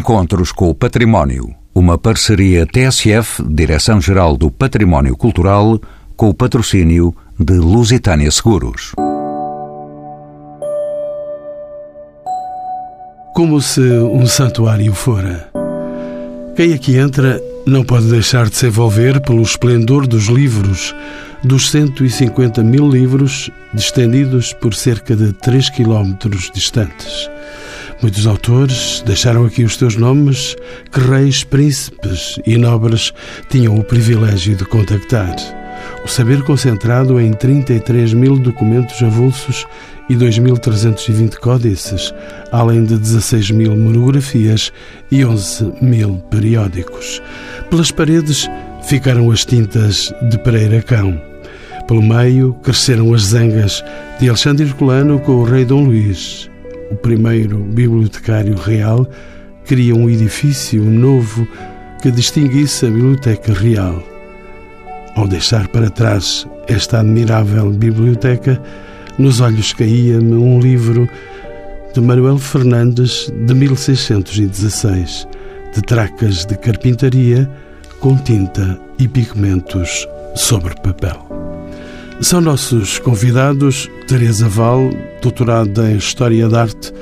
Encontros com o Património. Uma parceria TSF, Direção-Geral do Património Cultural, com o patrocínio de Lusitânia Seguros. Como se um santuário fora. Quem aqui entra não pode deixar de se envolver pelo esplendor dos livros, dos 150 mil livros distendidos por cerca de 3 quilómetros distantes. Muitos autores deixaram aqui os seus nomes que reis, príncipes e nobres tinham o privilégio de contactar. O saber concentrado em 33 mil documentos avulsos e 2.320 códices, além de 16 mil monografias e 11 mil periódicos. Pelas paredes ficaram as tintas de Pereira Cão. Pelo meio cresceram as zangas de Alexandre Herculano com o rei Dom Luís o primeiro bibliotecário real, queria um edifício novo que distinguisse a Biblioteca Real. Ao deixar para trás esta admirável biblioteca, nos olhos caía-me um livro de Manuel Fernandes de 1616, de tracas de carpintaria com tinta e pigmentos sobre papel. São nossos convidados Teresa Val, doutorada em História da Arte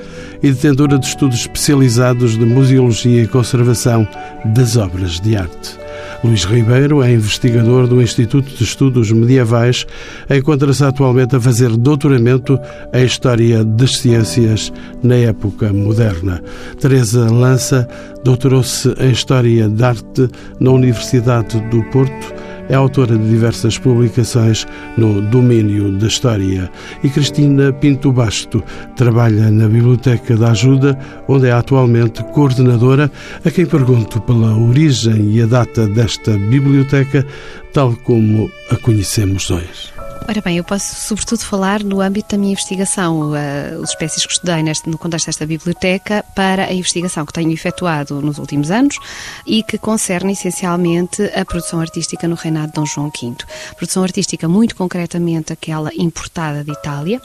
e detentora de estudos especializados de Museologia e Conservação das Obras de Arte. Luís Ribeiro é investigador do Instituto de Estudos Medievais, encontra-se atualmente a fazer doutoramento em História das Ciências na época moderna. Teresa Lança doutorou-se em História da Arte na Universidade do Porto é autora de diversas publicações no domínio da história. E Cristina Pinto Basto trabalha na Biblioteca da Ajuda, onde é atualmente coordenadora, a quem pergunto pela origem e a data desta biblioteca, tal como a conhecemos hoje. Ora bem, eu posso sobretudo falar no âmbito da minha investigação, uh, os espécies que estudei neste, no contexto desta biblioteca, para a investigação que tenho efetuado nos últimos anos e que concerne essencialmente a produção artística no reinado de Dom João V. Produção artística muito concretamente aquela importada de Itália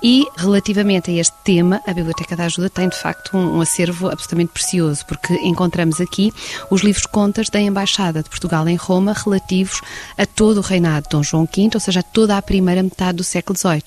e relativamente a este tema, a Biblioteca da Ajuda tem de facto um, um acervo absolutamente precioso, porque encontramos aqui os livros contas da Embaixada de Portugal em Roma relativos a todo o reinado de Dom João V, ou seja, a toda a primeira metade do século XVIII.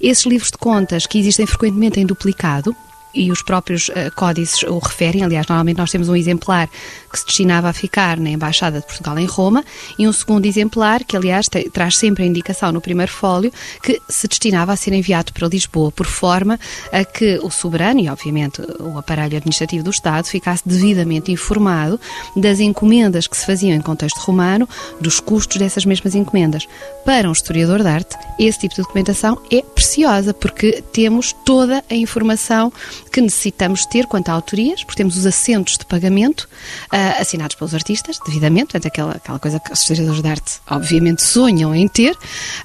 Esses livros de contas, que existem frequentemente em duplicado, e os próprios uh, códices o referem. Aliás, normalmente nós temos um exemplar que se destinava a ficar na Embaixada de Portugal em Roma e um segundo exemplar que, aliás, traz sempre a indicação no primeiro fólio que se destinava a ser enviado para Lisboa por forma a que o soberano e, obviamente, o aparelho administrativo do Estado ficasse devidamente informado das encomendas que se faziam em contexto romano, dos custos dessas mesmas encomendas. Para um historiador de arte, esse tipo de documentação é preciosa porque temos toda a informação que necessitamos ter quanto a autorias, porque temos os assentos de pagamento uh, assinados pelos artistas, devidamente, portanto, aquela, aquela coisa que os historiadores de arte, obviamente, sonham em ter,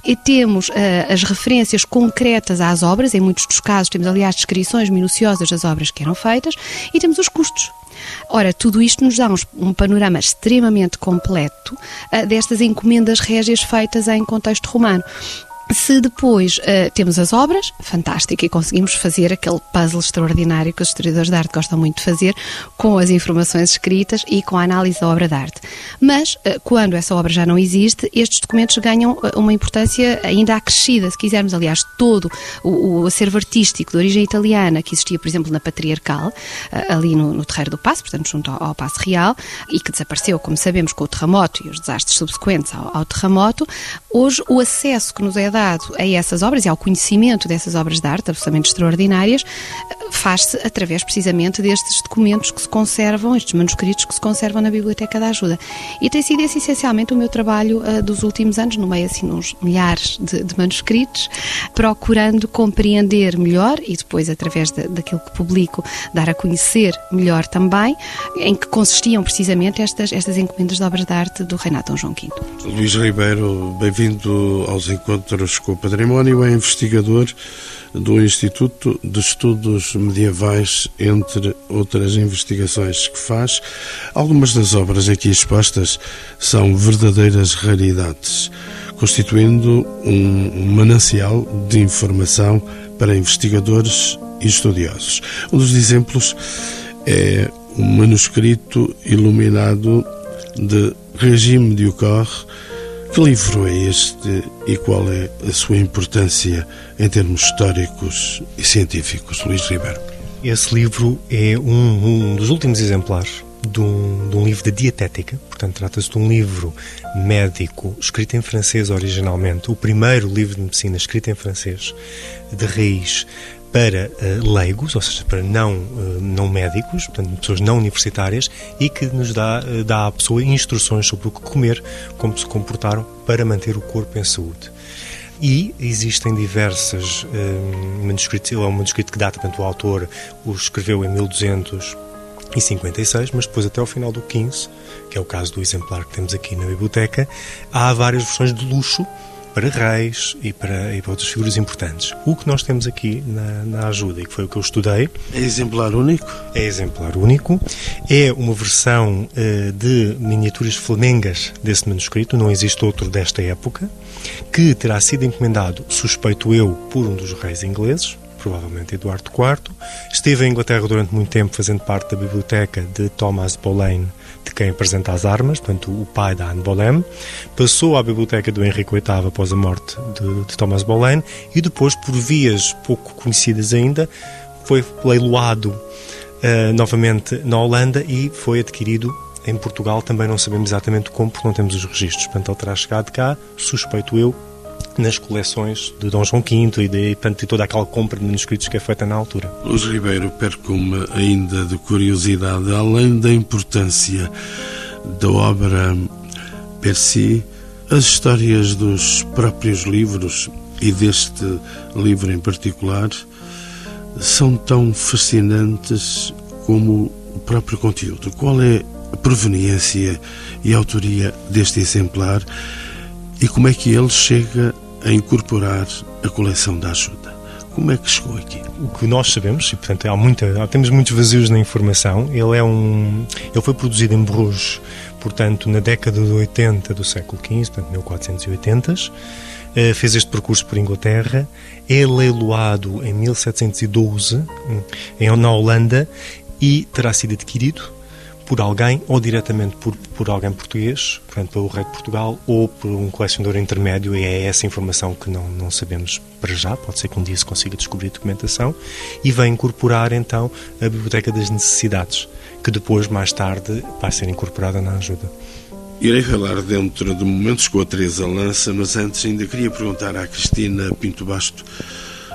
e temos uh, as referências concretas às obras, em muitos dos casos temos, aliás, descrições minuciosas das obras que eram feitas, e temos os custos. Ora, tudo isto nos dá um, panorama extremamente completo uh, destas encomendas régias feitas em contexto romano. Se depois uh, temos as obras, fantástico, e conseguimos fazer aquele puzzle extraordinário que os historiadores de arte gostam muito de fazer, com as informações escritas e com a análise da obra de arte. Mas, uh, quando essa obra já não existe, estes documentos ganham uh, uma importância ainda acrescida, se quisermos. Aliás, todo o, o acervo artístico de origem italiana, que existia, por exemplo, na Patriarcal, ali no, no Terreiro do Passo, portanto, junto ao, ao Passo Real, e que desapareceu, como sabemos, com o terremoto e os desastres subsequentes ao, ao terremoto, hoje o acesso que nos é dado a essas obras e ao conhecimento dessas obras de arte absolutamente extraordinárias faz-se através precisamente destes documentos que se conservam, estes manuscritos que se conservam na Biblioteca da Ajuda. E tem sido esse essencialmente o meu trabalho uh, dos últimos anos, no meio assim uns milhares de, de, manuscritos, procurando compreender melhor e depois através de, daquilo que publico dar a conhecer melhor também, em que consistiam precisamente estas, estas encomendas de obras de arte do Renato Dom João V. Luís Ribeiro, bem-vindo aos encontros com o património, é investigador do Instituto de Estudos Medievais, entre outras investigações que faz. Algumas das obras aqui expostas são verdadeiras raridades, constituindo um manancial de informação para investigadores e estudiosos. Um dos exemplos é um manuscrito iluminado de Regime du Corps. Que livro é este e qual é a sua importância em termos históricos e científicos, Luís Ribeiro? Esse livro é um, um dos últimos exemplares de um, de um, livro de dietética, portanto, trata-se de um livro médico escrito em francês originalmente, o primeiro livro de medicina escrito em francês, de raiz para uh, leigos, ou seja, para não, uh, não médicos, portanto, pessoas não universitárias, e que nos dá, uh, dá à pessoa instruções sobre o que comer, como se comportar para manter o corpo em saúde. E existem diversas manuscritos, ele é um manuscrito que data, portanto, o autor o escreveu em 1200 e 56, mas depois até ao final do 15, que é o caso do exemplar que temos aqui na biblioteca, há várias versões de luxo para reis e para, e para outras figuras importantes. O que nós temos aqui na, na ajuda, e que foi o que eu estudei... É exemplar único? É exemplar único. É uma versão uh, de miniaturas flamengas desse manuscrito, não existe outro desta época, que terá sido encomendado, suspeito eu, por um dos reis ingleses, provavelmente Eduardo IV. Esteve em Inglaterra durante muito tempo fazendo parte da biblioteca de Thomas Boleyn, de quem apresenta as armas, portanto, o pai da Anne Boleyn. Passou à biblioteca do Henrique VIII após a morte de, de Thomas Boleyn e depois, por vias pouco conhecidas ainda, foi leiloado uh, novamente na Holanda e foi adquirido em Portugal. Também não sabemos exatamente como, porque não temos os registros. Portanto, ele terá chegado cá, suspeito eu, nas coleções de Dom João V e de, portanto, de toda aquela compra de manuscritos que é feita na altura. Luís Ribeiro perco-me ainda de curiosidade, além da importância da obra per si, as histórias dos próprios livros e deste livro em particular são tão fascinantes como o próprio conteúdo. Qual é a proveniência e a autoria deste exemplar e como é que ele chega a incorporar a coleção da ajuda. Como é que chegou aqui? O que nós sabemos, e portanto há muita, temos muitos vazios na informação, ele é um, ele foi produzido em Bruges, portanto na década de 80 do século XV, portanto 1480 eh, fez este percurso por Inglaterra, é leiloado em 1712 em, na Holanda e terá sido adquirido por alguém ou diretamente por, por alguém português, portanto pelo rei de Portugal, ou por um colecionador intermédio, e é essa informação que não, não sabemos para já, pode ser que um dia se consiga descobrir documentação, e vem incorporar então a Biblioteca das Necessidades, que depois, mais tarde, vai ser incorporada na ajuda. Irei falar dentro de momentos com a Teresa Lança, mas antes ainda queria perguntar à Cristina Pinto Basto.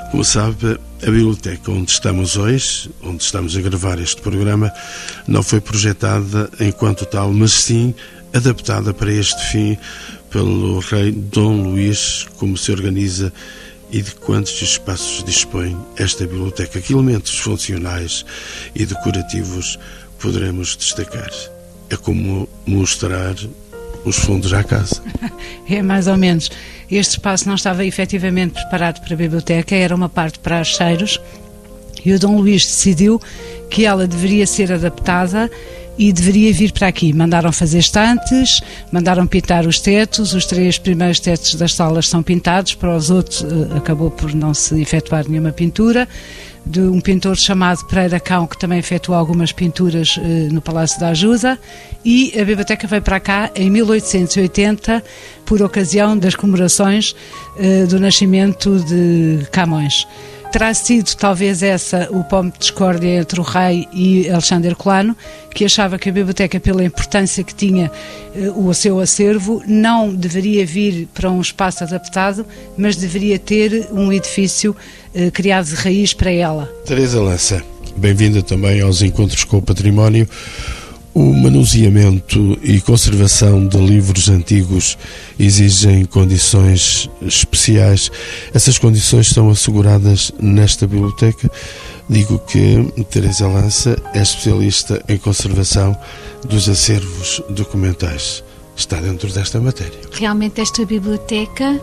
Como sabe, a biblioteca onde estamos hoje, onde estamos a gravar este programa, não foi projetada enquanto tal, mas sim adaptada para este fim pelo rei Dom Luís, como se organiza e de quantos espaços dispõe esta biblioteca. Que elementos funcionais e decorativos poderemos destacar? É como mostrar os fundos à casa. É mais ou menos. Este espaço não estava efetivamente preparado para a biblioteca, era uma parte para cheiros e o Dom Luís decidiu que ela deveria ser adaptada e deveria vir para aqui. Mandaram fazer estantes, mandaram pintar os tetos, os três primeiros tetos das salas são pintados, para os outros eh, acabou por não se efetuar nenhuma pintura de um pintor chamado Pereira Cão, que também efetuou algumas pinturas eh, no Palácio da Ajuda, e a biblioteca veio para cá em 1880, por ocasião das comemorações eh, do nascimento de Camões. Terá sido talvez essa o ponto de discórdia entre o rei e Alexandre Herculano, que achava que a biblioteca, pela importância que tinha eh, o seu acervo, não deveria vir para um espaço adaptado, mas deveria ter um edifício criado de raiz para ela. Teresa Lança, bem-vinda também aos Encontros com o Património. O manuseamento e conservação de livros antigos exigem condições especiais. Essas condições estão asseguradas nesta biblioteca. Digo que Teresa Lança é especialista em conservação dos acervos documentais está dentro desta matéria. Realmente esta biblioteca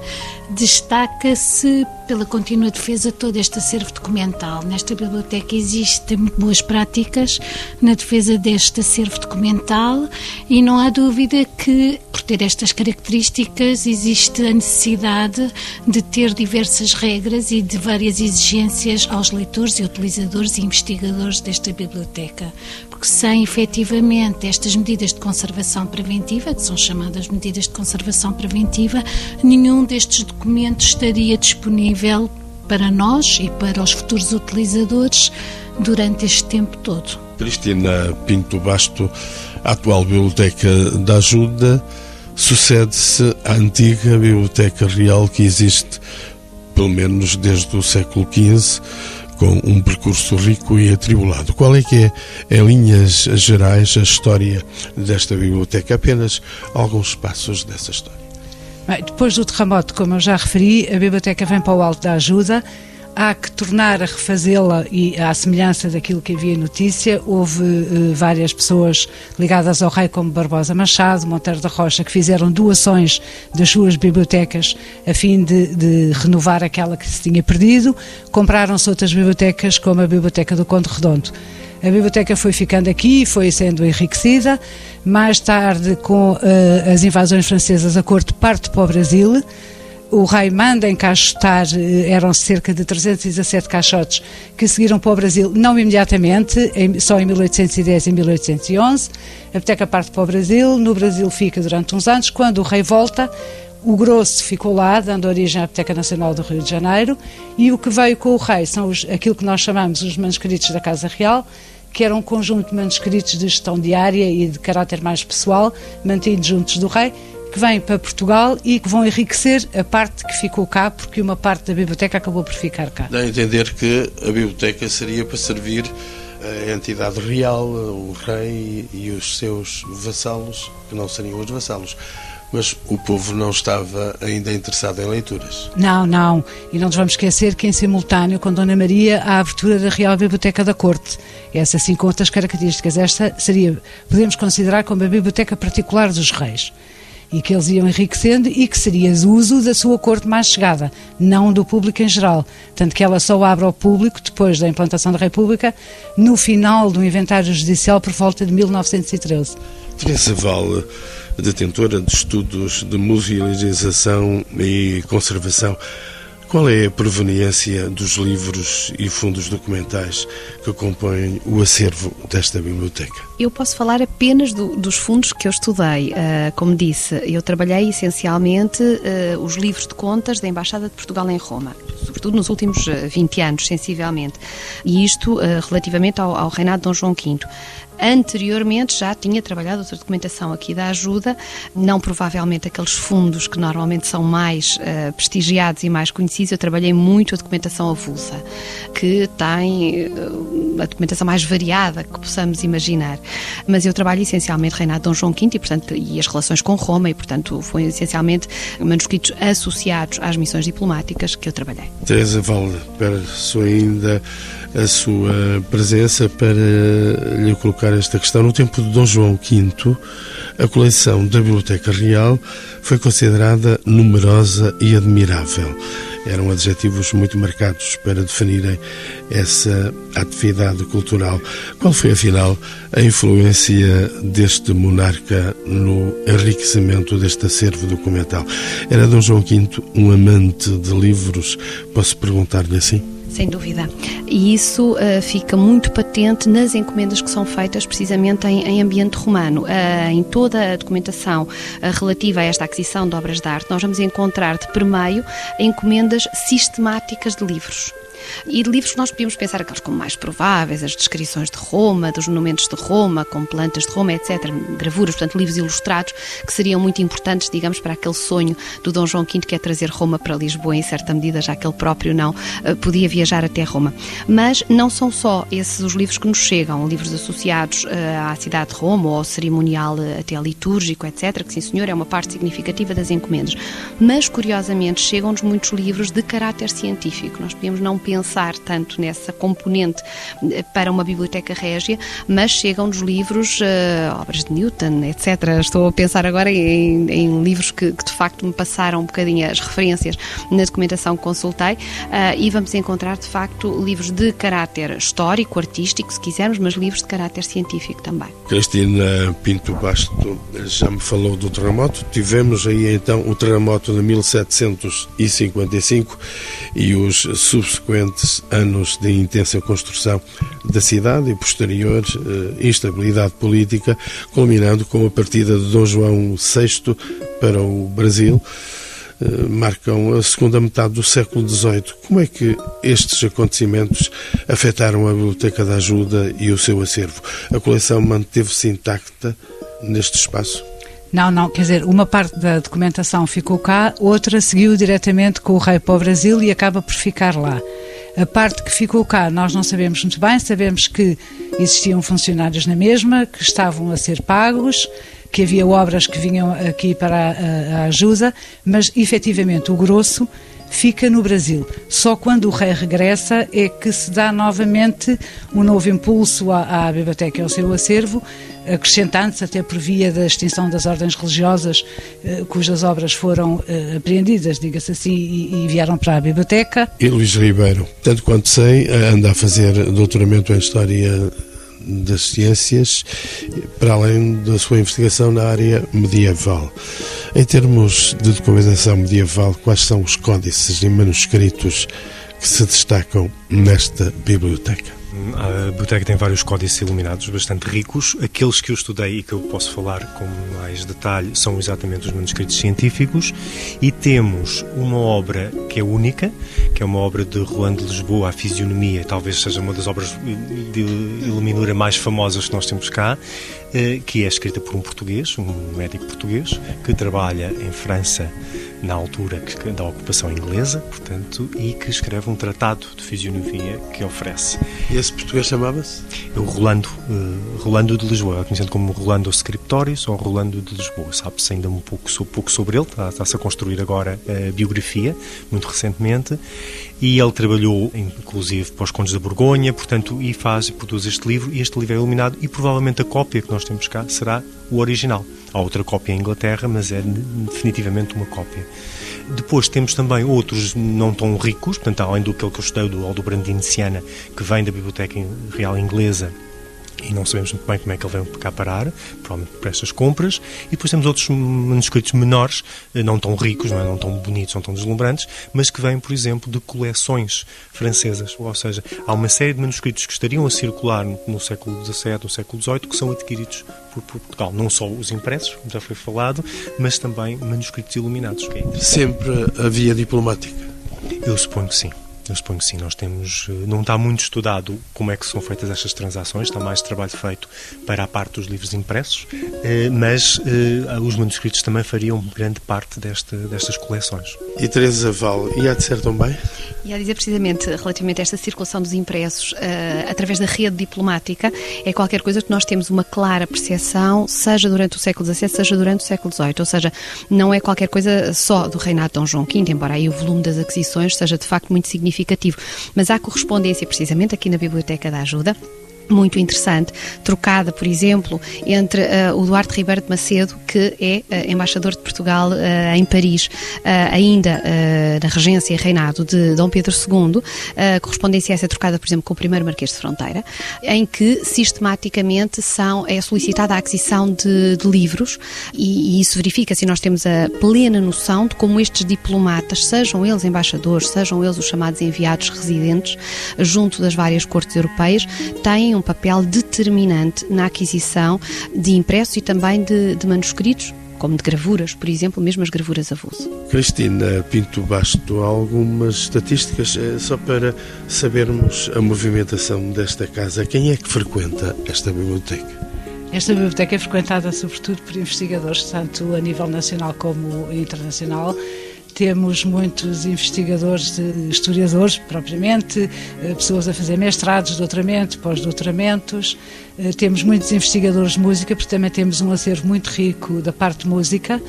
destaca-se pela contínua defesa de todo este acervo documental. Nesta biblioteca existem boas práticas na defesa deste acervo documental e não há dúvida que, por ter estas características, existe a necessidade de ter diversas regras e de várias exigências aos leitores e utilizadores e investigadores desta biblioteca porque sem efetivamente estas medidas de conservação preventiva, que são chamadas medidas de conservação preventiva, nenhum destes documentos estaria disponível para nós e para os futuros utilizadores durante este tempo todo. Cristina Pinto Basto, a atual Biblioteca da Ajuda, sucede-se à antiga Biblioteca Real que existe pelo menos desde o século XV, com um percurso rico e atribulado. Qual é que é, em linhas gerais, a história desta biblioteca? Apenas alguns passos dessa história. Bem, depois do terremoto, como eu já referi, a biblioteca vem para o Alto da Ajuda há que tornar a refazê-la e à semelhança daquilo que havia notícia, houve uh, várias pessoas ligadas ao rei, como Barbosa Machado, Monteiro da Rocha, que fizeram doações das suas bibliotecas a fim de, de renovar aquela que se tinha perdido. Compraram-se outras bibliotecas, como a Biblioteca do Conde Redondo. A biblioteca foi ficando aqui, foi sendo enriquecida. Mais tarde, com uh, as invasões francesas, a corte parte para o Brasil o rei manda encaixotar, eh, eram cerca de 317 caixotes que seguiram para o Brasil, não imediatamente, só em 1810 e 1811. A biblioteca parte para o Brasil, no Brasil fica durante uns anos. Quando o rei volta, o grosso ficou lá, dando origem à Biblioteca Nacional do Rio de Janeiro, e o que veio com o rei são os, aquilo que nós chamamos os manuscritos da Casa Real, que era um conjunto de manuscritos de gestão diária e de caráter mais pessoal, mantidos juntos do rei, que vêm para Portugal e que vão enriquecer a parte que ficou cá, porque uma parte da biblioteca acabou por ficar cá. Dá a entender que a biblioteca seria para servir a entidade real, o rei e os seus vassalos, que não seriam os vassalos. Mas o povo não estava ainda interessado em leituras. Não, não. E não nos vamos esquecer que, em simultâneo com Dona Maria, há a abertura da Real Biblioteca da Corte. Essa, assim, com outras características. Esta seria, podemos considerar como a biblioteca particular dos reis e que eles iam enriquecendo e que seria uso da sua corte mais chegada, não do público em geral. Tanto que ela só abre ao público depois da implantação da República, no final do inventário judicial por volta de 1913. Teresa Vale, detentora de estudos de musealização e conservação, qual é a proveniência dos livros e fundos documentais que compõem o acervo desta biblioteca? Eu posso falar apenas do, dos fundos que eu estudei. Uh, como disse, eu trabalhei essencialmente uh, os livros de contas da Embaixada de Portugal em Roma, sobretudo nos últimos 20 ah, anos, sensivelmente. E isto uh, relativamente ao, ao reinado de Dom João V. Anteriormente já tinha trabalhado outra documentação aqui da ajuda, não provavelmente aqueles fundos que normalmente são mais uh, prestigiados e mais conhecidos. Eu trabalhei muito a documentação avulsa, que tem uh, a documentação mais variada que possamos imaginar. Mas eu trabalho essencialmente reinado Dom João V e, portanto, e as relações com Roma, e, portanto, foi essencialmente manuscritos associados às missões diplomáticas que eu trabalhei. Teresa Valde, peço ainda a sua presença para lhe colocar esta questão. No tempo de Dom João V, a coleção da Biblioteca Real foi considerada numerosa e admirável. Eram adjetivos muito marcados para definirem essa atividade cultural. Qual foi, afinal, a influência deste monarca no enriquecimento deste acervo documental? Era Dom João V um amante de livros? Posso perguntar-lhe assim? Sem dúvida. E isso uh, fica muito patente nas encomendas que são feitas precisamente em, em ambiente romano. Uh, em toda a documentação uh, relativa a esta aquisição de obras de arte, nós vamos encontrar de primeiro encomendas sistemáticas de livros. E de livros nós podíamos pensar aqueles como mais prováveis, as descrições de Roma, dos monumentos de Roma, com plantas de Roma, etc., gravuras, portanto, livros ilustrados, que seriam muito importantes, digamos, para aquele sonho do Dom João V, que é trazer Roma para Lisboa, em certa medida, já que ele próprio não uh, podia viajar até Roma. Mas não são só esses os livros que nos chegam, livros associados uh, à cidade de Roma ou ao cerimonial uh, até litúrgico, etc., que sim, senhor, é uma parte significativa das encomendas. Mas, curiosamente, chegam-nos muitos livros de caráter científico. Nós podíamos não pensar tanto nessa componente eh, para uma biblioteca régia, mas chegam-nos livros, uh, obras de Newton, etc. Estou a pensar agora em, em livros que, que, de facto me passaram um bocadinho as referências na documentação que consultei uh, e vamos encontrar de facto livros de caráter histórico, artístico, se quisermos, mas livros de caráter científico também. Cristina Pinto Basto já me falou do terremoto. Tivemos aí então o terremoto de 1755 e os subsequentes anos de intensa construção da cidade e posterior eh, instabilidade política, culminando com a partida de Dom João VI para o Brasil, eh, marcam a segunda metade do século XVIII. Como é que estes acontecimentos afetaram a Biblioteca da Ajuda e o seu acervo? A coleção manteve-se intacta neste espaço? Não, não, quer dizer, uma parte da documentação ficou cá, outra seguiu diretamente com o rei para o Brasil e acaba por ficar lá. A parte que ficou cá nós não sabemos muito bem, sabemos que existiam funcionários na mesma, que estavam a ser pagos, que havia obras que vinham aqui para a, a ajuda, mas efetivamente o grosso fica no Brasil. Só quando o rei regressa é que se dá novamente um novo impulso à, à biblioteca e ao seu acervo, acrescentando-se até por via da extinção das ordens religiosas, eh, cujas obras foram eh, apreendidas, diga-se assim, e, vieram para a biblioteca. E Luís Ribeiro, tanto quanto sei, anda a fazer doutoramento em História das Ciências, para além da sua investigação na área medieval. Em termos de documentação medieval, quais são os códices e manuscritos que se destacam nesta biblioteca? A biblioteca tem vários códices iluminados bastante ricos. Aqueles que eu estudei e que eu posso falar com mais detalhe são exatamente os manuscritos científicos. E temos uma obra que é única, que é uma obra de Rolando de Lisboa, A Fisionomia, talvez seja uma das obras de iluminura mais famosas que nós temos cá, eh, que é escrita por um português, um médico português, que trabalha em França na altura da ocupação inglesa, portanto, e que escreve um tratado de fisionomia que oferece. E esse português chamava-se? O Rolando, uh, Rolando de Lisboa, conhecido como Rolando Scriptorius ou Rolando de Lisboa. Sabe-se ainda um pouco, um pouco sobre ele, está-se a construir agora a biografia, muito recentemente, e ele trabalhou, inclusive, para os Condes da Borgonha, portanto, e faz e produz este livro, e este livro é iluminado, e provavelmente a cópia que nós temos cá será o original. Há outra cópia em Inglaterra, mas é definitivamente uma cópia. Depois temos também outros não tão ricos, portanto, além do que eu estudei do Aldobrandino Siena, que vem da Biblioteca Real Inglesa e não sabemos muito bem como é que ele veio cá parar, provavelmente por estas compras. E depois temos outros manuscritos menores, eh, não tão ricos, não, é? não tão bonitos, não tão deslumbrantes, mas que vêm, por exemplo, de coleções francesas. Ou seja, há uma série de manuscritos que estariam a circular no século XVII, no século XVIII, que são adquiridos por Portugal. Não só os impressos, como já foi falado, mas também manuscritos iluminados. É Sempre a via diplomática. Eu suponho que sim. Eu suponho que sim, nós temos. Eh, não está muito estudado como é que são feitas estas transações, está mais trabalho feito para a parte dos livros impressos, eh, mas eh, os manuscritos também fariam grande parte desta, destas coleções. E Teresa Val, e há de ser também? E a dizer precisamente relativamente a esta circulação dos impressos uh, através da rede diplomática, é qualquer coisa que nós temos uma clara percepção, seja durante o século XVII, seja durante o século XVIII. Ou seja, não é qualquer coisa só do reinado de Dom João V, embora aí o volume das aquisições seja de facto muito significativo. Mas há correspondência precisamente aqui na Biblioteca da Ajuda muito interessante, trocada, por exemplo, entre uh, o Duarte Ribeiro de Macedo, que é uh, embaixador de Portugal uh, em Paris, ainda na regência e reinado de Dom Pedro II, a correspondência essa trocada, por exemplo, com o primeiro Marquês de Fronteira, em que sistematicamente são, é solicitada a aquisição de, de livros e, e isso verifica-se nós temos a plena noção de como estes diplomatas, sejam eles embaixadores, sejam eles os chamados enviados residentes, junto das várias cortes europeias, têm um papel determinante na aquisição de impressos e também de, de manuscritos como de gravuras, por exemplo, mesmo as gravuras avulso. Cristina Pinto Basto, algumas estatísticas eh, só para sabermos a movimentação desta casa. Quem é que frequenta esta biblioteca? Esta biblioteca é frequentada sobretudo por investigadores, tanto a nível nacional como internacional temos muitos investigadores, historiadores propriamente, eh, pessoas a fazer mestrados, doutoramentos, pós-doutoramentos. Eh, temos muitos investigadores de música, porque também temos um acervo muito rico da parte de música.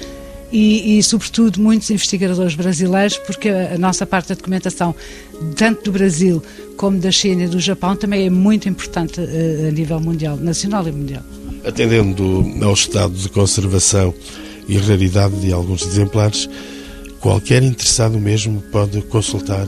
E, e, sobretudo, muitos investigadores brasileiros, porque a, a, nossa parte da documentação, tanto do Brasil como da China e do Japão, também é muito importante a, eh, a nível mundial, nacional e mundial. Atendendo ao estado de conservação e raridade de alguns exemplares, Qualquer interessado mesmo pode consultar,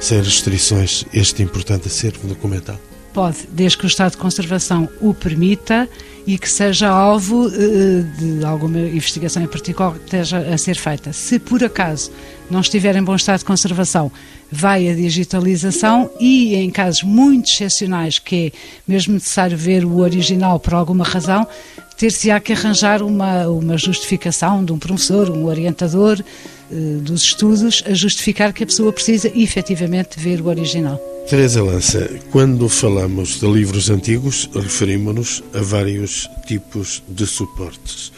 sem restrições, este importante acervo documental. Pode, desde que o estado de conservação o permita e que seja alvo uh, de alguma investigação em particular que esteja a ser feita. Se por acaso não estiver em bom estado de conservação, vai a digitalização e, em casos muito excepcionais, que é mesmo necessário ver o original por alguma razão, ter-se-á que arranjar uma, uma justificação de um professor, um orientador uh, dos estudos, a justificar que a pessoa precisa efetivamente ver o original. Teresa Lança, quando falamos de livros antigos, referimos-nos a vários tipos de suportes.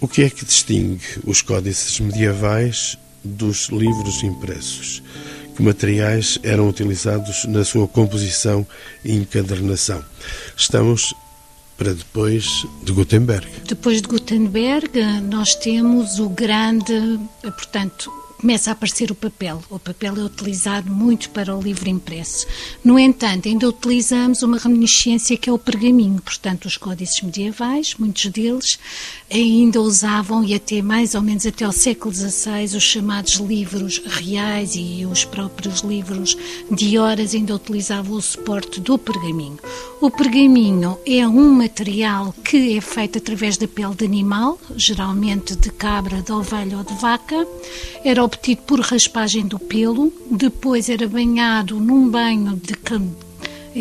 O que é que distingue os códices medievais dos livros impressos? Que materiais eram utilizados na sua composição e encadernação? Estamos para depois de Gutenberg. Depois de Gutenberg, nós temos o grande, portanto, começa a aparecer o papel. O papel é utilizado muito para o livro impresso. No entanto, ainda utilizamos uma reminiscência que é o pergaminho. Portanto, os códices medievais, muitos deles, ainda usavam, e até mais ou menos até ao século XVI, os chamados livros reais e os próprios livros de horas ainda utilizavam o suporte do pergaminho. O pergaminho é um material que é feito através da pele de animal, geralmente de cabra, de ovelha ou de vaca. Era obtido por raspagem do pelo, depois era banhado num banho de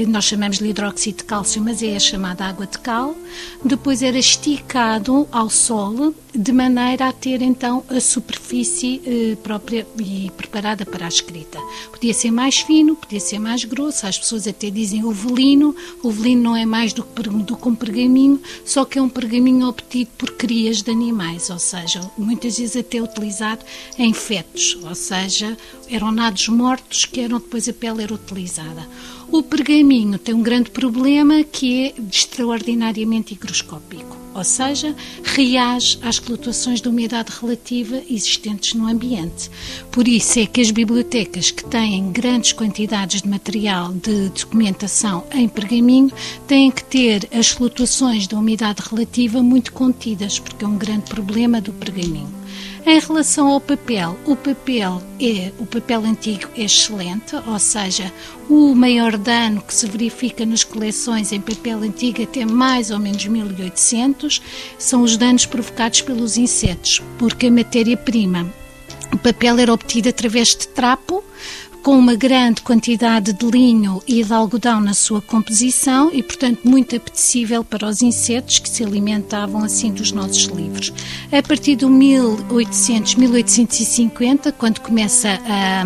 nós chamamos-lhe hidróxido de cálcio, mas é a chamada água de cal. Depois era esticado ao sol, de maneira a ter então a superfície eh, própria e preparada para a escrita. Podia ser mais fino, podia ser mais grosso, as pessoas até dizem ovelino. Ovelino não é mais do que, do que um pergaminho, só que é um pergaminho obtido por crias de animais, ou seja, muitas vezes até utilizado em fetos, ou seja, eram nados mortos que eram depois a pele era utilizada. O pergaminho tem um grande problema que é extraordinariamente higroscópico, ou seja, reage às flutuações de umidade relativa existentes no ambiente. Por isso é que as bibliotecas que têm grandes quantidades de material de documentação em pergaminho têm que ter as flutuações da umidade relativa muito contidas, porque é um grande problema do pergaminho. Em relação ao papel, o papel é o papel antigo é excelente, ou seja, o maior dano que se verifica nas coleções em papel antigo até mais ou menos 1800 são os danos provocados pelos insetos, porque a matéria-prima o papel era obtido através de trapo, com uma grande quantidade de linho e de algodão na sua composição e, portanto, muito apetecível para os insetos que se alimentavam assim dos nossos livros. A partir do 1800, 1850, quando começa a,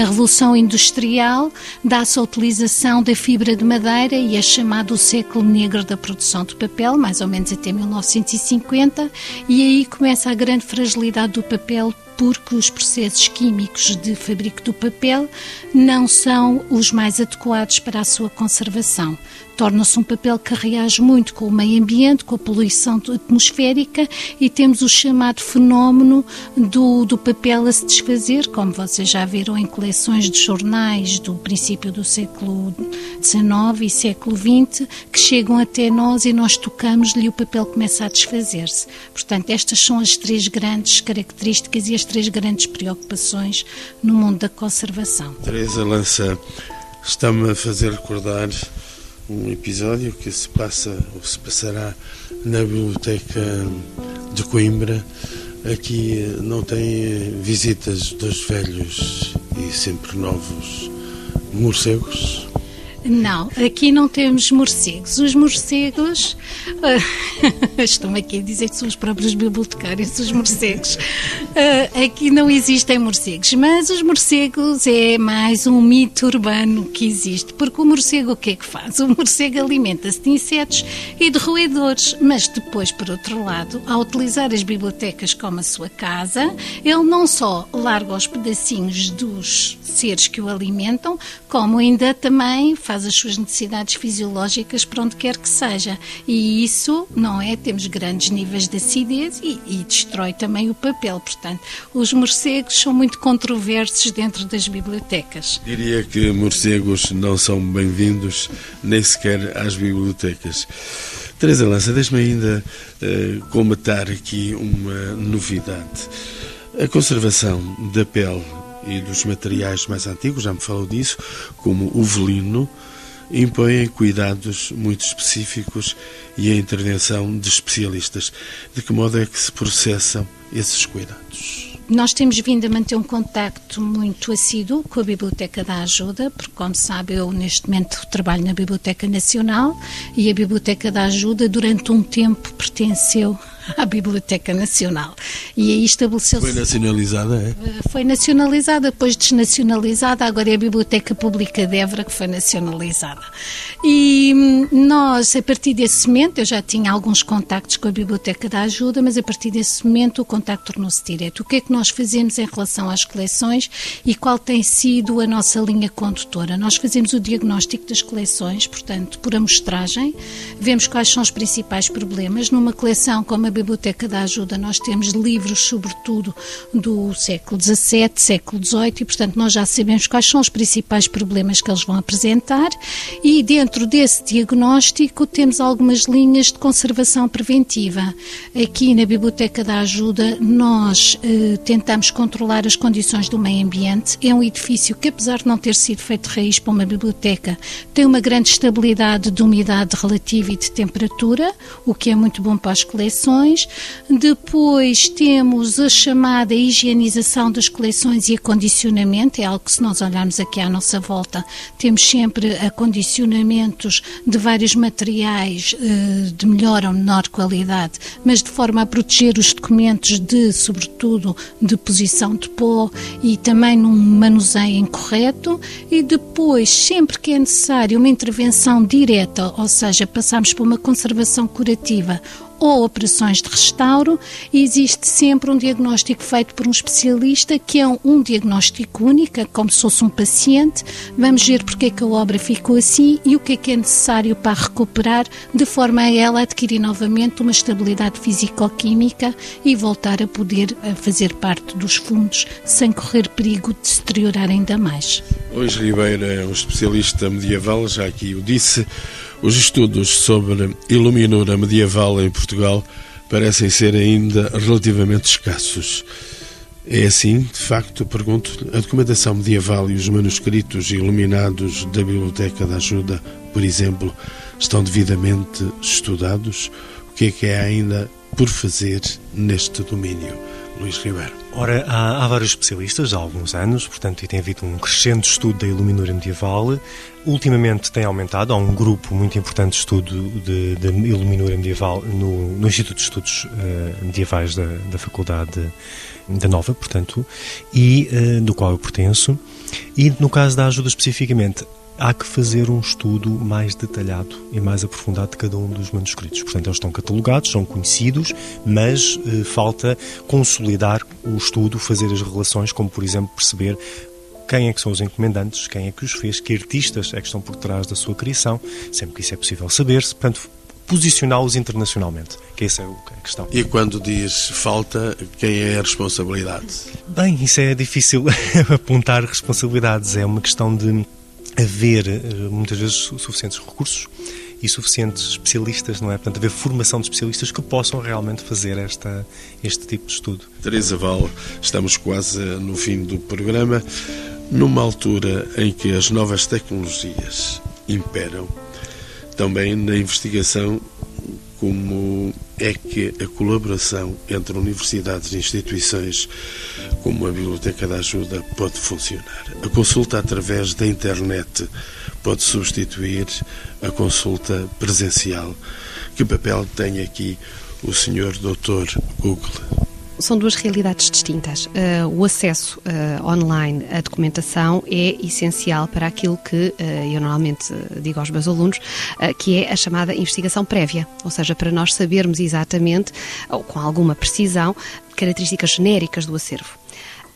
a Revolução Industrial, dá-se a utilização da fibra de madeira e é chamado o século negro da produção de papel, mais ou menos até 1950, e aí começa a grande fragilidade do papel porque os processos químicos de fabrico do papel não são os mais adequados para a sua conservação torna-se um papel que reage muito com o meio ambiente, com a poluição atmosférica e temos o chamado fenómeno do, do papel a se desfazer, como vocês já viram em coleções de jornais do princípio do século XIX e século XX, que chegam até nós e nós tocamos-lhe e o papel começa a desfazer-se. Portanto, estas são as três grandes características e as três grandes preocupações no mundo da conservação. Teresa Lança está-me a fazer recordar um episódio que se passa ou se passará na biblioteca de Coimbra. Aqui não tem visitas dos velhos e sempre novos morcegos. Não, aqui não temos morcegos. Os morcegos. Estão-me aqui a dizer que são os próprios bibliotecários, os morcegos. Uh, aqui não existem morcegos, mas os morcegos é mais um mito urbano que existe, porque o morcego o que é que faz? O morcego alimenta-se de insetos e de roedores, mas depois, por outro lado, ao utilizar as bibliotecas como a sua casa, ele não só larga os pedacinhos dos seres que o alimentam, como ainda também faz as suas necessidades fisiológicas para onde quer que seja. E isso, não é? Temos grandes níveis de acidez e, e destrói também o papel. Portanto, os morcegos são muito controversos dentro das bibliotecas. Diria que morcegos não são bem-vindos nem sequer às bibliotecas. Teresa Lança, deixe-me ainda uh, comentar aqui uma novidade. A conservação da pele e dos materiais mais antigos, já me falou disso, como o velino, impõem cuidados muito específicos e a intervenção de especialistas. De que modo é que se processam esses cuidados? Nós temos vindo a manter um contacto muito assíduo com a Biblioteca da Ajuda, porque, como sabe, eu neste momento trabalho na Biblioteca Nacional e a Biblioteca da Ajuda, durante um tempo, pertenceu à Biblioteca Nacional. E aí estabeleceu-se. Foi nacionalizada, é? Eh, foi nacionalizada, depois desnacionalizada, agora é a Biblioteca Pública de Évora que foi nacionalizada. E hum, nós, a partir desse momento, eu já tinha alguns contactos com a Biblioteca da Ajuda, mas a partir desse momento o contacto tornou-se direto. O que é que nós fazemos em relação às coleções e qual tem sido a nossa linha condutora? Nós fazemos o diagnóstico das coleções, portanto, por amostragem, vemos quais são os principais problemas. Numa coleção como a Biblioteca da Ajuda nós temos livros, sobretudo, do século XVII, século XVIII, e, portanto, nós já sabemos quais são os principais problemas que eles vão apresentar e, dentro desse diagnóstico, temos algumas linhas de conservação preventiva. Aqui na Biblioteca da Ajuda, nós eh, tentamos controlar as condições do meio ambiente. É um edifício que, apesar de não ter sido feito raiz para uma biblioteca, tem uma grande estabilidade de umidade relativa e de temperatura, o que é muito bom para as coleções coleções. Depois temos a chamada higienização das coleções e acondicionamento, é algo que se nós olharmos aqui à nossa volta, temos sempre acondicionamentos de vários materiais eh, de melhor ou menor qualidade, mas de forma a proteger os documentos de, sobretudo, de posição de pó e também num manuseio incorreto. E depois, sempre que é necessário uma intervenção direta, ou seja, passarmos por uma conservação curativa ou operações de restauro, existe sempre um diagnóstico feito por um especialista, que é um, diagnóstico único, como se fosse um paciente. Vamos ver porque é que a obra ficou assim e o que é que é necessário para recuperar, de forma a ela adquirir novamente uma estabilidade físico-química e voltar a poder a fazer parte dos fundos sem correr perigo de se deteriorar ainda mais. Luís Ribeiro é um especialista medieval, já aqui o disse. Os estudos sobre iluminura medieval em Portugal parecem ser ainda relativamente escassos. É assim, de facto, pergunto, a documentação medieval e os manuscritos iluminados da Biblioteca da Ajuda, por exemplo, estão devidamente estudados? O que é que é ainda por fazer neste domínio? Luís Ribeiro. Ora, há, há, vários especialistas há alguns anos, portanto, e tem havido um crescente estudo da iluminura medieval. Ultimamente tem aumentado, há um grupo muito importante de estudo de, de iluminura medieval no, no, Instituto de Estudos uh, Medievais da, da Faculdade da Nova, portanto, e uh, do qual eu pertenço. E no caso da ajuda especificamente, há que fazer um estudo mais detalhado e mais aprofundado de cada um dos manuscritos. Portanto, eles estão catalogados, são conhecidos, mas eh, falta consolidar o estudo, fazer as relações, como por exemplo perceber quem é que são os encomendantes, quem é que os fez, que artistas é que estão por trás da sua criação, sempre que isso é possível saber-se, portanto, posicioná-los internacionalmente, que essa é a questão. E quando diz falta, quem é a responsabilidade? Bem, isso é difícil apontar responsabilidades, é uma questão de haver eh, muitas vezes suficientes recursos e suficientes especialistas, não é? Portanto, haver formação de especialistas que possam realmente fazer esta, este tipo de estudo. Teresa Val, estamos quase no fim do programa, numa altura em que as novas tecnologias imperam, também na investigação como é que a colaboração entre universidades e instituições como a Biblioteca da Ajuda pode funcionar. A consulta através da internet pode substituir a consulta presencial. Que papel tem aqui o senhor doutor Google? São duas realidades distintas. Uh, o acesso uh, online à documentação é essencial para aquilo que uh, eu normalmente digo aos meus alunos, que é a chamada investigação prévia, ou seja, para nós sabermos exatamente, ou com alguma precisão, características genéricas do acervo.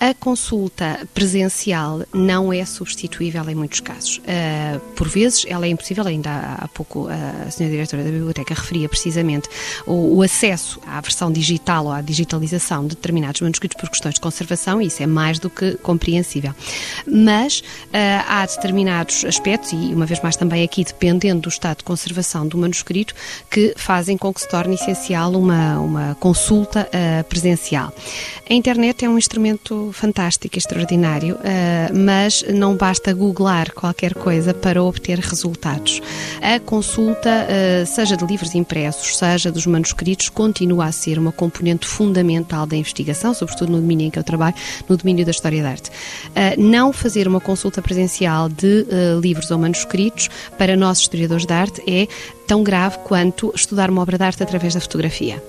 A consulta presencial não é substituível em muitos casos. Uh, por vezes, ela é impossível, ainda há, pouco a senhora diretora da biblioteca referia precisamente o, o, acesso à versão digital ou à digitalização de determinados manuscritos por questões de conservação, e isso é mais do que compreensível. Mas uh, há determinados aspectos, e uma vez mais também aqui dependendo do estado de conservação do manuscrito, que fazem com que se torne essencial uma, uma consulta uh, presencial. A internet é um instrumento fantástico extraordinário, uh, mas não basta googlar qualquer coisa para obter resultados. A consulta, uh, seja de livros impressos, seja dos manuscritos, continua a ser uma componente fundamental da investigação, sobretudo no domínio em que eu trabalho, no domínio da história da arte. Uh, não fazer uma consulta presencial de livros ou manuscritos para nós historiadores da arte é tão grave quanto estudar uma obra de arte através da fotografia.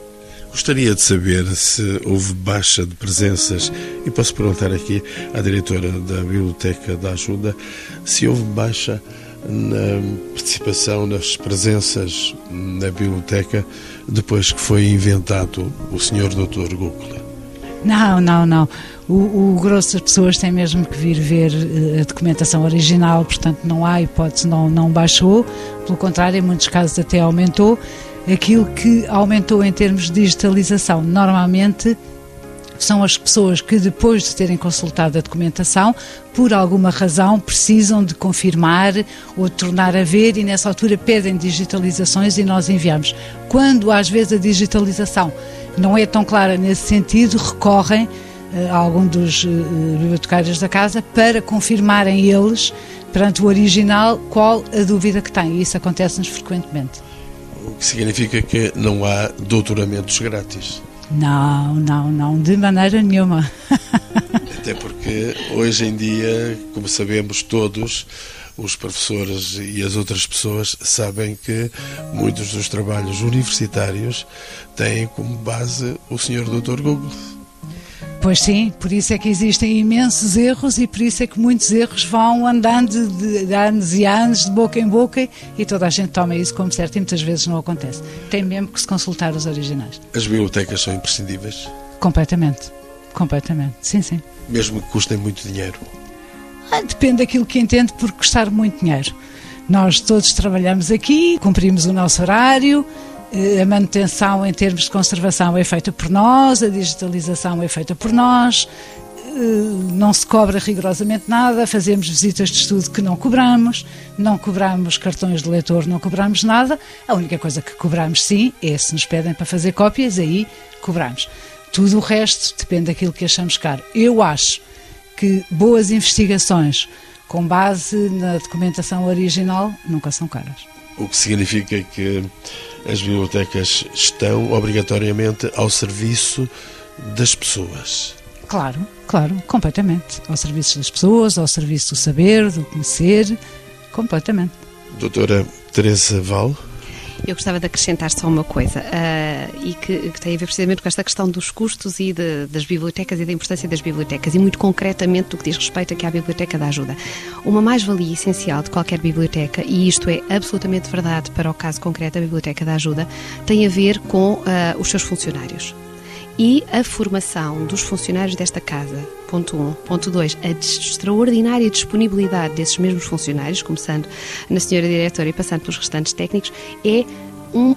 Gostaria de saber se houve baixa de presenças, e posso perguntar aqui à diretora da Biblioteca da Ajuda se houve baixa na participação, nas presenças na biblioteca depois que foi inventado o Sr. Dr. Google. Não, não, não. O, o, grosso das pessoas tem mesmo que vir ver eh, a documentação original, portanto não há hipótese, não, não baixou, pelo contrário, em muitos casos até aumentou aquilo que aumentou em termos de digitalização. Normalmente são as pessoas que, depois de terem consultado a documentação, por alguma razão precisam de confirmar ou de tornar a ver e nessa altura pedem digitalizações e nós enviamos. Quando às vezes a digitalização não é tão clara nesse sentido, recorrem eh, a algum dos uh, bibliotecários da casa para confirmarem eles, perante o original, qual a dúvida que têm. Isso acontece-nos frequentemente o que significa que não há doutoramentos grátis. Não, não, não, de maneira nenhuma. Até porque hoje em dia, como sabemos todos, os professores e as outras pessoas sabem que muitos dos trabalhos universitários têm como base o Sr. Dr. Google. Pois sim, por isso é que existem imensos erros e por isso é que muitos erros vão andando de, de anos e anos, de boca em boca, e toda a gente toma isso como certo e muitas vezes não acontece. Tem mesmo que se consultar os originais. As bibliotecas são imprescindíveis? Completamente, completamente, sim, sim. Mesmo que custem muito dinheiro? Ah, depende daquilo que entende por custar muito dinheiro. Nós todos trabalhamos aqui, cumprimos o nosso horário, a manutenção em termos de conservação é feita por nós, a digitalização é feita por nós, eh, não se cobra rigorosamente nada, fazemos visitas de estudo que não cobramos, não cobramos cartões de leitor, não cobramos nada. A única coisa que cobramos sim é se nos pedem para fazer cópias, aí cobramos. Tudo o resto depende daquilo que achamos caro. Eu acho que boas investigações com base na documentação original nunca são caras. O que significa que as bibliotecas estão obrigatoriamente ao serviço das pessoas. Claro, claro, completamente. Ao serviço das pessoas, ao serviço do saber, do conhecer, completamente. Doutora Teresa Val. Eu gostava de acrescentar só uma coisa, uh, e que, que, tem a ver precisamente com esta questão dos custos e de, das bibliotecas e da importância das bibliotecas, e muito concretamente do que diz respeito aqui à Biblioteca da Ajuda. Uma mais-valia essencial de qualquer biblioteca, e isto é absolutamente verdade para o caso concreto da Biblioteca da Ajuda, tem a ver com uh, os seus funcionários e a formação dos funcionários desta casa. Ponto 1. Um. Ponto 2. A extraordinária disponibilidade desses mesmos funcionários, começando na senhora diretora e passando pelos restantes técnicos, é um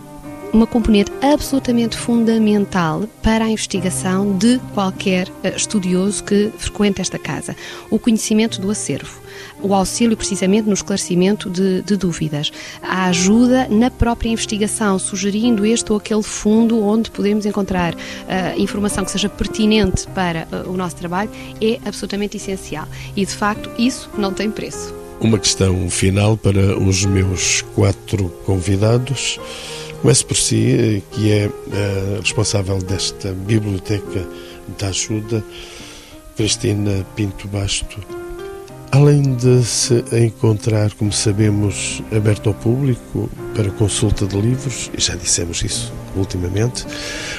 uma componente absolutamente fundamental para a investigação de qualquer eh, estudioso que frequente esta casa. O conhecimento do acervo, o auxílio precisamente no esclarecimento de, de, dúvidas, a ajuda na própria investigação, sugerindo este ou aquele fundo onde podemos encontrar uh, informação que seja pertinente para uh, o nosso trabalho, é absolutamente essencial. E de facto, isso não tem preço. Uma questão final para os meus quatro convidados. Por si, que é a responsável desta biblioteca da ajuda, Cristina Pinto Basto. Além de se encontrar, como sabemos, aberto ao público para consulta de livros, e já dissemos isso ultimamente,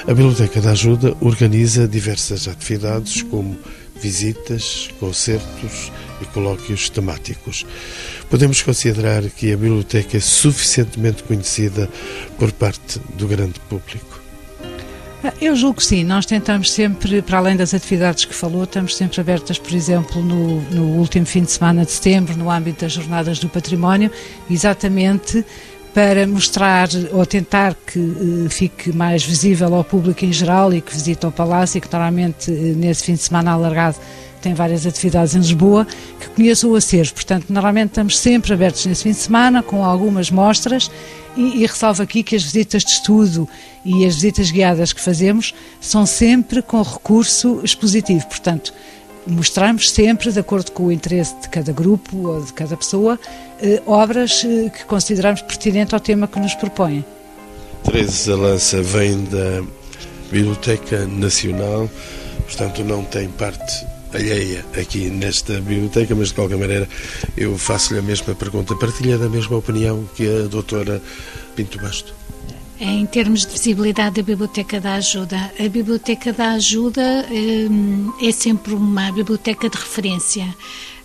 a Biblioteca da Ajuda organiza diversas atividades como visitas, concertos e colóquios temáticos. Podemos considerar que a biblioteca é suficientemente conhecida por parte do grande público? Eu julgo que sim, nós tentamos sempre, para além das atividades que falou, estamos sempre abertas, por exemplo, no, no último fim de semana de setembro, no âmbito das Jornadas do Património, exatamente para mostrar ou tentar que uh, fique mais visível ao público em geral e que visita o Palácio e que normalmente uh, nesse fim de semana alargado tem várias atividades em Lisboa, que conheçam o acervo. Portanto, normalmente estamos sempre abertos nesse fim de semana com algumas mostras e, e ressalvo aqui que as visitas de estudo e as visitas guiadas que fazemos são sempre com recurso expositivo. Portanto, mostrarmos sempre, de acordo com o interesse de cada grupo ou de cada pessoa, eh, obras eh, que consideramos pertinentes ao tema que nos propõem. Teresa Lança vem da Biblioteca Nacional, portanto não tem parte alheia aqui nesta biblioteca, mas de qualquer maneira eu faço-lhe a mesma pergunta. Partilha da mesma opinião que a doutora Pinto Basto? Em termos de visibilidade da Biblioteca da Ajuda, a Biblioteca da Ajuda hum, é sempre uma biblioteca de referência.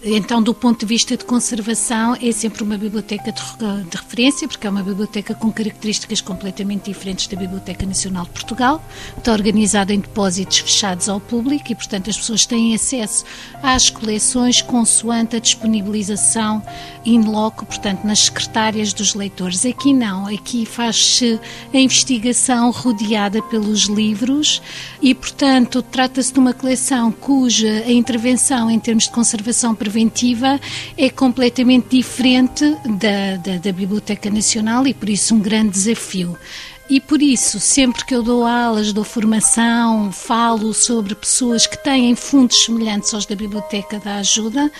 Então, do ponto de vista de conservação, é sempre uma biblioteca de, de, referência, porque é uma biblioteca com características completamente diferentes da Biblioteca Nacional de Portugal. Está organizada em depósitos fechados ao público e, portanto, as pessoas têm acesso às coleções consoante a disponibilização in loco, portanto, nas secretárias dos leitores. Aqui não, aqui faz-se a investigação rodeada pelos livros e, portanto, trata-se de uma coleção cuja a intervenção em termos de conservação preventiva é completamente diferente da, da, da Biblioteca Nacional e, por isso, um grande desafio. E por isso, sempre que eu dou aulas, dou formação, falo sobre pessoas que têm fundos semelhantes aos da Biblioteca da Ajuda,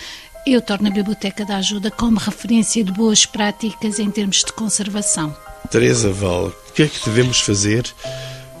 eu torno a Biblioteca da Ajuda como referência de boas práticas em termos de conservação. Teresa Val, o que é que devemos fazer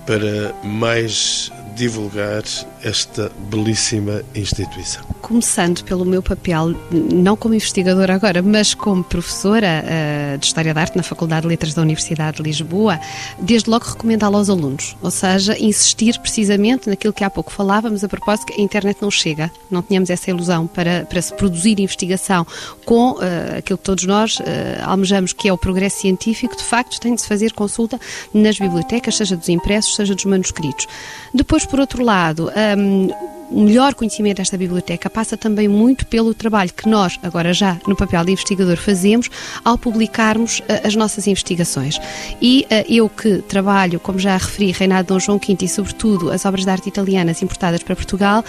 para mais divulgar esta belíssima instituição? Começando pelo meu papel, não como investigadora agora, mas como professora uh, de História da Arte na Faculdade de Letras da Universidade de Lisboa, desde logo recomendá-lo aos alunos, ou seja, insistir precisamente naquilo que há pouco falávamos, a propósito que a internet não chega, não tínhamos essa ilusão para, para se produzir investigação com uh, aquilo que todos nós uh, almejamos, que é o progresso científico, de facto tem de se fazer consulta nas bibliotecas, seja dos impressos, seja dos manuscritos. Depois, por outro lado, um, o melhor conhecimento desta biblioteca passa também muito pelo trabalho que nós, agora já no papel de investigador, fazemos ao publicarmos uh, as nossas investigações. E uh, eu que trabalho, como já referi, Reinado Dom João V e, sobretudo, as obras de arte italianas importadas para Portugal,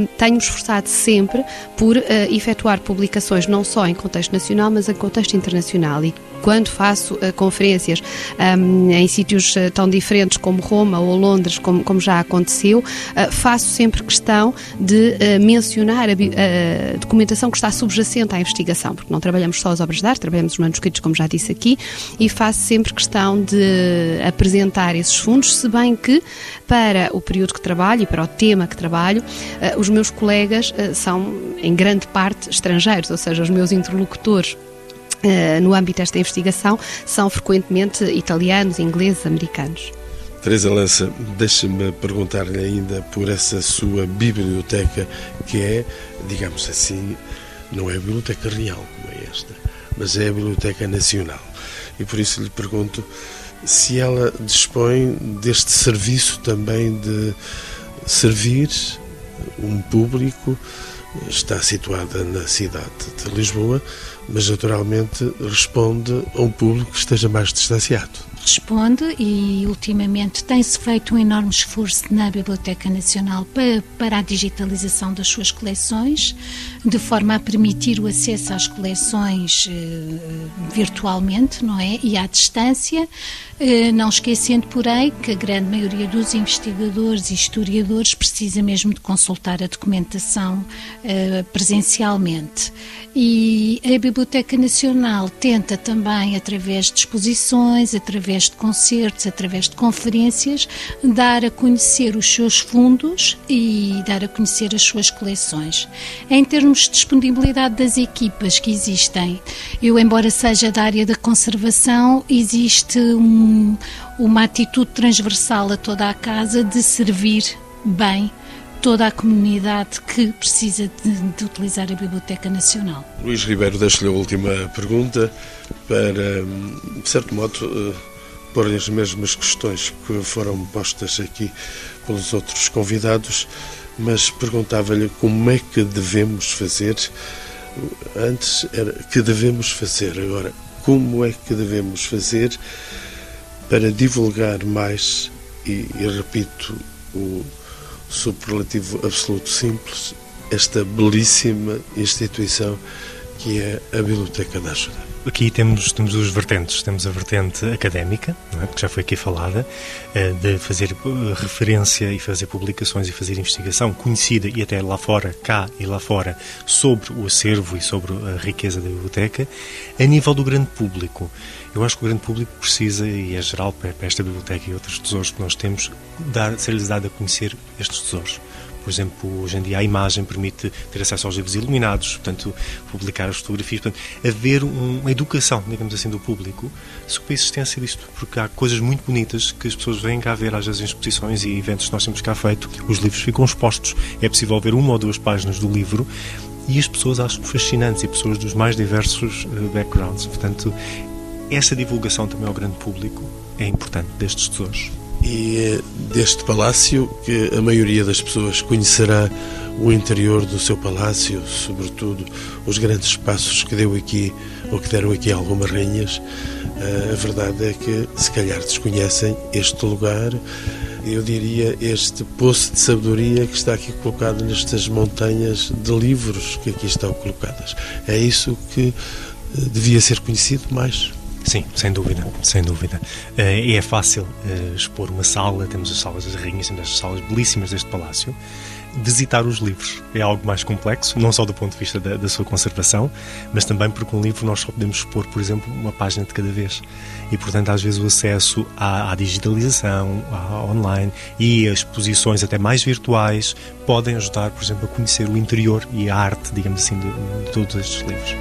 um, tenho-me esforçado sempre por uh, efetuar publicações não só em contexto nacional, mas em contexto internacional. E quando faço conferências um, em sítios tão diferentes como Roma ou Londres, como já aconteceu, faço sempre questão questão de uh, mencionar a, a, documentação que está subjacente à investigação, porque não trabalhamos só as obras de arte, trabalhamos os manuscritos, como já disse aqui, e faço sempre questão de apresentar esses fundos, se bem que para o período que trabalho e para o tema que trabalho, uh, os meus colegas uh, são, em grande parte, estrangeiros, ou seja, os meus interlocutores no âmbito desta investigação são frequentemente italianos, ingleses, americanos. Teresa Lança, deixe-me perguntar-lhe ainda por essa sua biblioteca, que é, digamos assim, não é a biblioteca real como é esta, mas é a biblioteca nacional. E por isso lhe pergunto se ela dispõe deste serviço também de servir um público, está situada na cidade de Lisboa, mas naturalmente responde a um público que esteja mais distanciado responde e ultimamente tem-se feito um enorme esforço na Biblioteca Nacional para, para a digitalização das suas coleções, de forma a permitir o acesso às coleções eh, virtualmente, não é? E à distância, eh, não esquecendo, porém, que a grande maioria dos investigadores e historiadores precisa mesmo de consultar a documentação eh, presencialmente. E a Biblioteca Nacional tenta também, através de exposições, através de concertos, através de conferências, dar a conhecer os seus fundos e dar a conhecer as suas coleções. Em termos de disponibilidade das equipas que existem, eu, embora seja da área da conservação, existe um, uma atitude transversal a toda a casa de servir bem toda a comunidade que precisa de, de utilizar a Biblioteca Nacional. Luís Ribeiro, deixo-lhe a última pergunta para, de certo modo, pôr as mesmas questões que foram postas aqui pelos outros convidados, mas perguntava-lhe como é que devemos fazer. Antes era que devemos fazer, agora como é que devemos fazer para divulgar mais e, e repito o superlativo absoluto simples, esta belíssima instituição que é a Biblioteca da Ajuda? Aqui temos, temos duas vertentes. Temos a vertente académica, é? que já foi aqui falada, eh, de fazer eh, referência e fazer publicações e fazer investigação conhecida e até lá fora, cá e lá fora, sobre o acervo e sobre a riqueza da biblioteca. A nível do grande público, eu acho que o grande público precisa, e é geral para esta biblioteca e outros tesouros que nós temos, ser-lhes dado a conhecer estes tesouros. Por exemplo, hoje em dia a imagem permite ter acesso aos livros iluminados, portanto, publicar as fotografias, portanto, haver uma educação, digamos assim, do público sobre a existência disto, porque há coisas muito bonitas que as pessoas vêm cá ver, às vezes em exposições e eventos que nós temos cá feito, os livros ficam expostos, é possível ver uma ou duas páginas do livro e as pessoas acham fascinantes e pessoas dos mais diversos eh, backgrounds. Portanto, essa divulgação também ao grande público é importante destes tesouros e é deste palácio que a maioria das pessoas conhecerá o interior do seu palácio, sobretudo os grandes espaços que deu aqui ou que deram aqui algumas rainhas. Eh, a verdade é que se calhar desconhecem este lugar, eu diria este poço de sabedoria que está aqui colocado nestas montanhas de livros que aqui estão colocadas. É isso que eh, devia ser conhecido mais. Sim, sem dúvida, sem dúvida. Uh, é fácil uh, expor uma sala, temos as salas das rainhas, temos as salas belíssimas deste palácio. Visitar os livros é algo mais complexo, não só do ponto de vista da, da, sua conservação, mas também porque um livro nós só podemos expor, por exemplo, uma página de cada vez. E, portanto, às vezes o acesso à, à digitalização, à online e as exposições até mais virtuais podem ajudar, por exemplo, a conhecer o interior e a arte, digamos assim, de, de todos estes livros.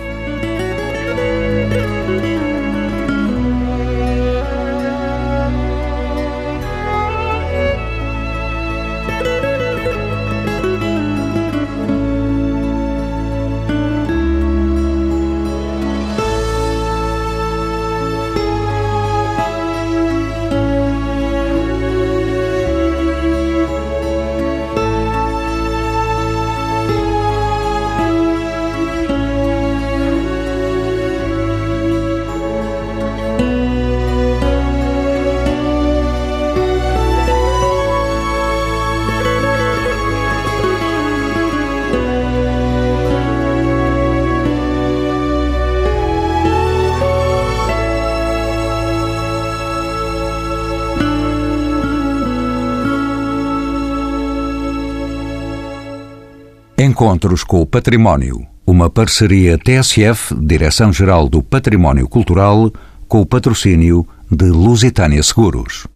Encontros com o Património. Uma parceria TSF, Direção-Geral do Património Cultural, com o patrocínio de Lusitânia Seguros.